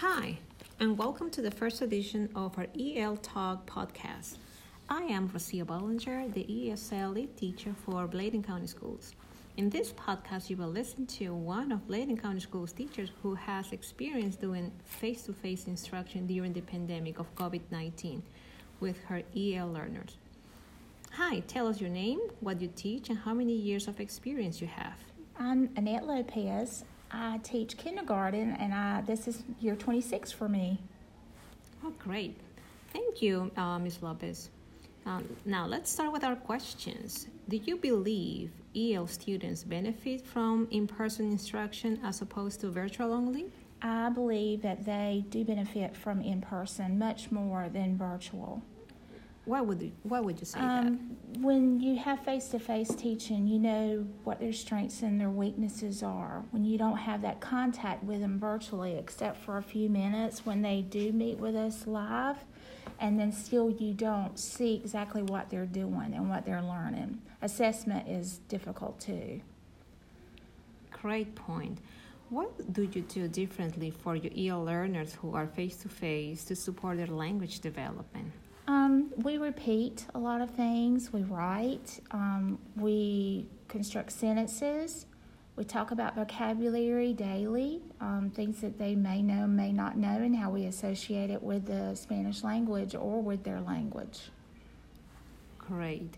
Hi, and welcome to the first edition of our EL Talk podcast. I am Rocio Bollinger, the ESL lead teacher for Bladen County Schools. In this podcast, you will listen to one of Bladen County Schools teachers who has experience doing face to face instruction during the pandemic of COVID 19 with her EL learners. Hi, tell us your name, what you teach, and how many years of experience you have. I'm Annette Lopez. I teach kindergarten, and I this is year 26 for me. Oh, great. Thank you, uh, Ms. Lopez. Um, now, let's start with our questions. Do you believe EL students benefit from in person instruction as opposed to virtual only? I believe that they do benefit from in person much more than virtual. Why would you, why would you say Um, when you have face to face teaching, you know what their strengths and their weaknesses are. When you don't have that contact with them virtually, except for a few minutes when they do meet with us live, and then still you don't see exactly what they're doing and what they're learning. Assessment is difficult too. Great point. What do you do differently for your EL learners who are face to face to support their language development? We repeat a lot of things. We write. Um, we construct sentences. We talk about vocabulary daily, um, things that they may know, may not know, and how we associate it with the Spanish language or with their language. Great.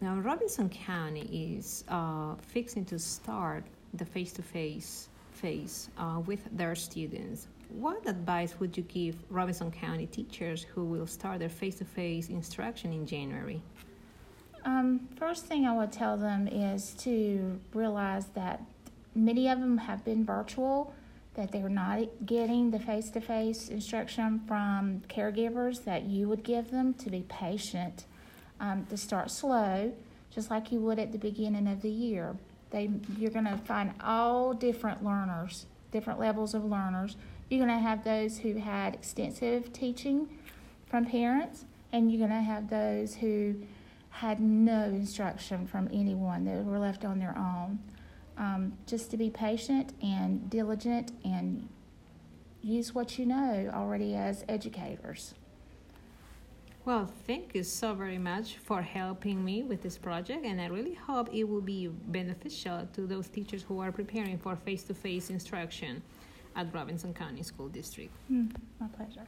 Now, Robeson County is uh, fixing to start the face to face phase uh, with their students. What advice would you give Robeson County teachers who will start their face to face instruction in January? Um, first thing I would tell them is to realize that many of them have been virtual, that they're not getting the face to face instruction from caregivers that you would give them, to be patient, um, to start slow, just like you would at the beginning of the year. They, you're going to find all different learners, different levels of learners. You're going to have those who had extensive teaching from parents, and you're going to have those who had no instruction from anyone that were left on their own. Um, just to be patient and diligent and use what you know already as educators. Well, thank you so very much for helping me with this project, and I really hope it will be beneficial to those teachers who are preparing for face to face instruction at Robeson County School District. Mm, my pleasure.